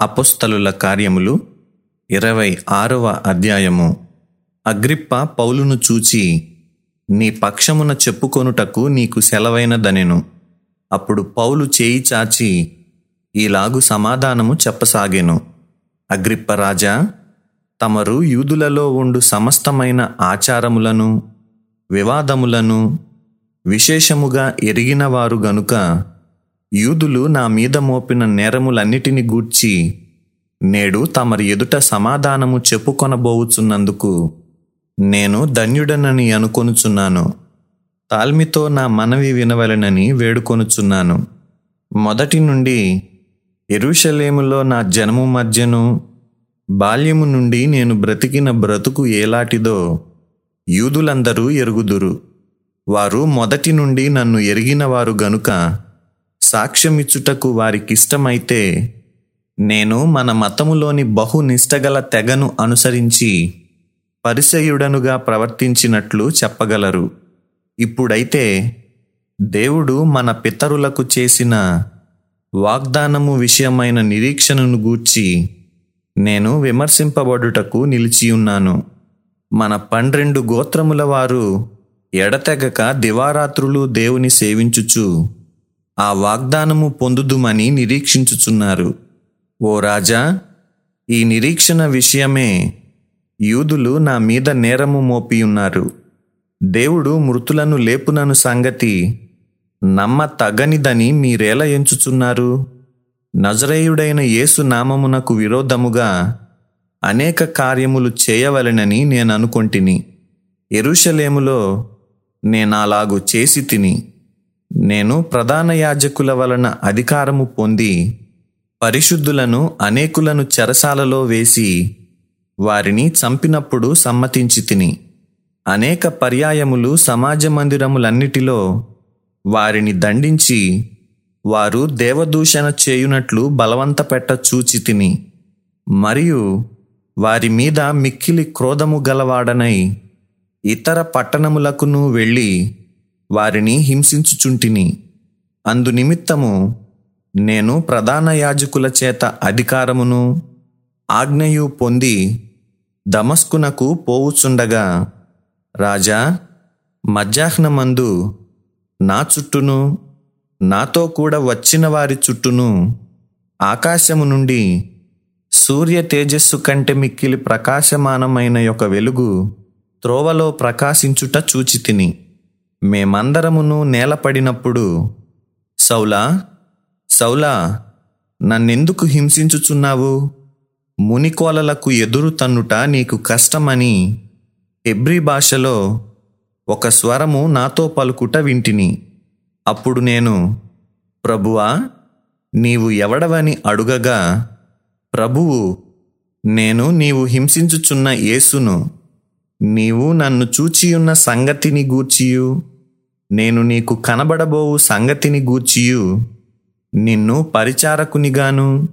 అపుస్తలుల కార్యములు ఇరవై ఆరవ అధ్యాయము. అగ్రిప్ప పౌలును చూచి నీ పక్షమున చెప్పుకొనుటకు నీకు సెలవైనదనెను. అప్పుడు పౌలు చేయి చాచి ఈలాగు సమాధానము చెప్పసాగెను. అగ్రిప్ప రాజా తమరు యూదులలో ఉండు సమస్తమైన ఆచారములను వివాదములను విశేషముగా ఎరిగినవారు గనుక యూదులు నా మీద మోపిన నేరములన్నిటిని గూర్చి నేడు తమరి ఎదుట సమాధానము చెప్పుకొనబోవుచున్నందుకు నేను ధన్యుడనని అనుకొనుచున్నాను. తాల్మితో నా మనవి వినవలెనని వేడుకొనుచున్నాను. మొదటి నుండి ఎరుషలేములో నా జనము మధ్యను బాల్యము నుండి నేను బ్రతికిన బ్రతుకు ఏలాటిదో యూదులందరూ ఎరుగుదురు. వారు మొదటి నుండి నన్ను ఎరిగినవారు గనుక సాక్ష్యమిచ్చుటకు వారికిష్టమైతే నేను మన మతములోని బహు నిష్టగల తెగను అనుసరించి పరిసయుడనుగా ప్రవర్తించినట్లు చెప్పగలరు. ఇప్పుడైతే దేవుడు మన పితరులకు చేసిన వాగ్దానము విషయమైన నిరీక్షణను గూర్చి నేను విమర్శింపబడుటకు నిలిచియున్నాను. మన పన్నెండు గోత్రముల వారు ఎడతెగక దివారాత్రులు దేవుని సేవించుచు ఆ వాగ్దానము పొందుదుమని నిరీక్షించుచున్నారు. ఓ రాజా ఈ నిరీక్షణ విషయమే యూదులు నా మీద నేరము మోపియున్నారు. దేవుడు మృతులను లేపునను సంగతి నమ్మ తగనిదని మీరేలా ఎంచుచున్నారు? నజరేయుడైన యేసు నామమునకు విరోధముగా అనేక కార్యములు చేయవలెనని నేను అనుకొంటిని ఎరుషలేములో నేనాలాగు చేసి తిని నేను ప్రధాన యాజకుల వలన అధికారము పొంది పరిశుద్ధులను అనేకులను చెరసాలలో వేసి వారిని చంపినప్పుడు సమ్మతించి తిని అనేక పర్యాయములు సమాజ మందిరములన్నిటిలో వారిని దండించి వారు దేవదూషణ చేయునట్లు బలవంత పెట్ట చూచి తిని మరియు వారి మీద మిక్కిలి క్రోధము గలవాడనై ఇతర పట్టణములకును వెళ్ళి వారిని హింసించుచుంటిని. అందునిమిత్తము నేను ప్రధాన యాజకుల చేత అధికారమును ఆజ్ఞయు పొంది దమస్కునకు పోవుచుండగా రాజా మధ్యాహ్నమందు నా చుట్టూను నాతో కూడా వచ్చిన వారి చుట్టూను ఆకాశము నుండి సూర్య తేజస్సు కంటే మిక్కిలి ప్రకాశమానమైన యొక్క వెలుగు త్రోవలో ప్రకాశించుట చూచితిని. మేమందరమును నేలపడినప్పుడు సౌలా సౌలా నన్నెందుకు హింసించుచున్నావు? మునికోలలకు ఎదురు తన్నుట నీకు కష్టమని ఎబ్రి భాషలో ఒక స్వరము నాతో పలుకుట వింటిని. అప్పుడు నేను ప్రభువా నీవు ఎవడవని అడుగగా ప్రభువు నేను నీవు హింసించుచున్న యేసును నీవు నన్ను చూచియున్న సంగతిని గూర్చియు. నేను నీకు కనబడబోవు సంగతిని గూర్చియు. నిన్ను పరిచారకునిగాను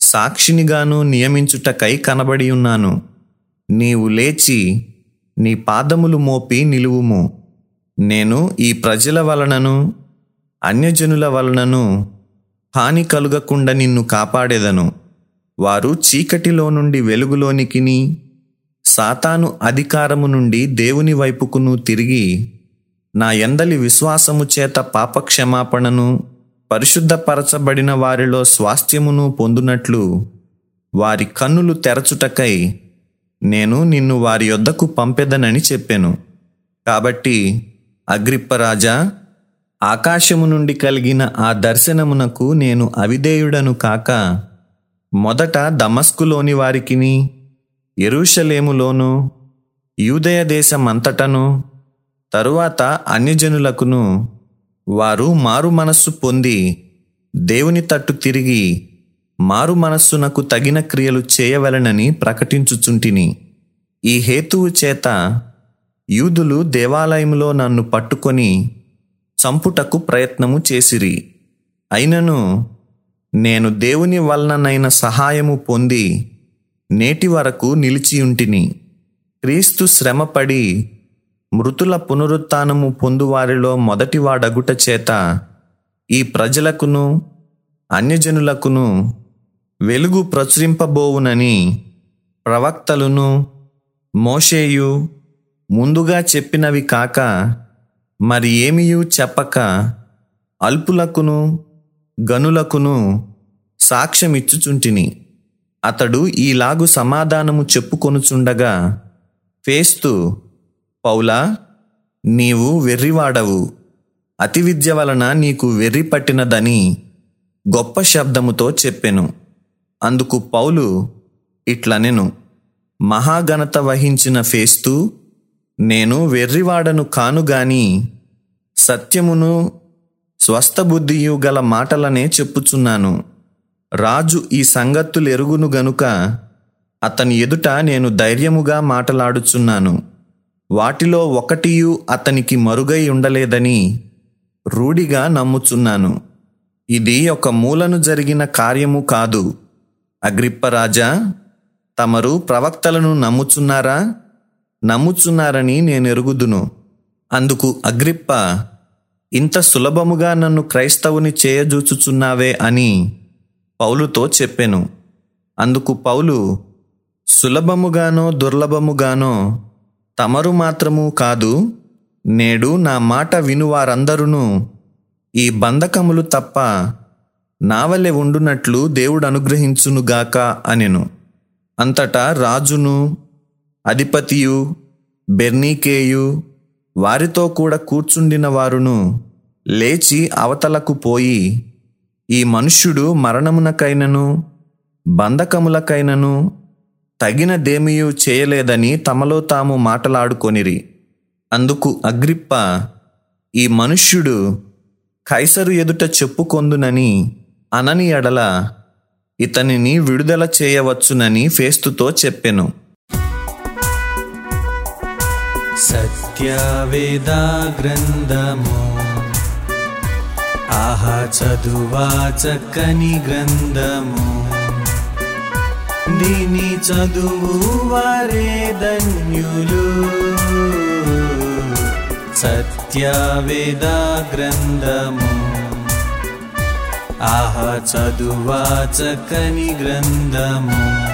సాక్షినిగాను నియమించుటకై కనబడి ఉన్నాను. నీవు లేచి నీ పాదములు మోపి నిలువుము. నేను ఈ ప్రజల వలనను అన్యజనుల వలనను హాని కలుగకుండా నిన్ను కాపాడేదను. వారు చీకటిలో నుండి వెలుగులోనికిని సాతాను అధికారము నుండి దేవుని వైపుకును తిరిగి నా ఎందలి విశ్వాసము చేత పాపక్షమాపణను పరిశుద్ధపరచబడిన వారిలో స్వాస్థ్యమును పొందునట్లు వారి కన్నులు తెరచుటకై నేను నిన్ను వారి యొద్దకు పంపెదనని చెప్పాను. కాబట్టి అగ్రిప్పరాజా ఆకాశము నుండి కలిగిన ఆ దర్శనమునకు నేను అవిధేయుడను కాక మొదట దమస్కులోని వారికిని ఎరుషలేములోను యూదయ దేశమంతటను తరువాత అన్యజనులకును వారు మారు మనస్సు పొంది దేవుని తట్టు తిరిగి మారు మనస్సునకు తగిన క్రియలు చేయవలెనని ప్రకటించుచుంటిని. ఈ హేతువు చేత యూదులు దేవాలయంలో నన్ను పట్టుకొని చంపుటకు ప్రయత్నము చేసిరి. అయినను నేను దేవుని వలననైన సహాయము పొంది నేటి వరకు నిలిచియుంటిని. క్రీస్తు శ్రమపడి మృతుల పునరుత్నము పొందువారిలో మొదటివాడగుట చేత ఈ ప్రజలకును అన్యజనులకును వెలుగు ప్రచురింపబోవునని ప్రవక్తలును మోషేయు ముందుగా చెప్పినవి కాక మరి ఏమియు చెప్పక అల్పులకును గనులకును సాక్ష్యమిచ్చుచుంటిని. అతడు ఈలాగు సమాధానము చెప్పుకొనుచుండగా ఫేస్తు పౌలా నీవు వెర్రివాడవు. అతి విద్య వలన నీకు వెర్రి పట్టినదని గొప్ప శబ్దముతో చెప్పెను. అందుకు పౌలు ఇట్లనెను మహాఘనత వహించిన ఫేస్తూ నేను వెర్రివాడను కానుగాని సత్యమును స్వస్థబుద్ధియు గల మాటలనే చెప్పుచున్నాను. రాజు ఈ సంగతులు ఎరుగును గనుక అతని ఎదుట నేను ధైర్యముగా మాటలాడుచున్నాను. వాటిలో ఒకటియు అతనికి మరుగై ఉండలేదని రూఢిగా నమ్ముచున్నాను. ఇది ఒక మూలను జరిగిన కార్యము కాదు. అగ్రిప్పరాజా తమరు ప్రవక్తలను నమ్ముచున్నారా? నమ్ముచున్నారని నేను ఎరుగుదును అందుకు అగ్రిప్ప ఇంత సులభముగా నన్ను క్రైస్తవుని చేయజూచుచున్నావే అని పౌలుతో చెప్పెను. అందుకు పౌలు సులభముగానో దుర్లభముగానో తమరు మాత్రము కాదు నేడు నా మాట వినువారందరును. ఈ బంధకములు తప్ప నావలె ఉండునట్లు దేవుడు అనుగ్రహించునుగాక అనెను. అంతటా రాజును అధిపతియు బెర్నీకేయు వారితో కూడా కూర్చుండిన వారును లేచి అవతలకు పోయి ఈ మనుష్యుడు మరణమునకైనను బంధకములకైనను తగినదేమియు చేయలేదని తమలో తాము మాటలాడుకొనిరి. అందుకు అగ్రిప్ప ఈ మనుష్యుడు కైసరు ఎదుట చెప్పుకొందునని అనని ఎడల ఇతనిని విడుదల చేయవచ్చునని ఫేస్తుతో చెప్పెను. సత్యవేదా గ్రంథము ఆహా చదువా చక్కని గ్రంథము. దీని చదువు వరే ధన్యులు. సత్యవేద గ్రంథము. ఆహ చదువా చక్కని గ్రంథము.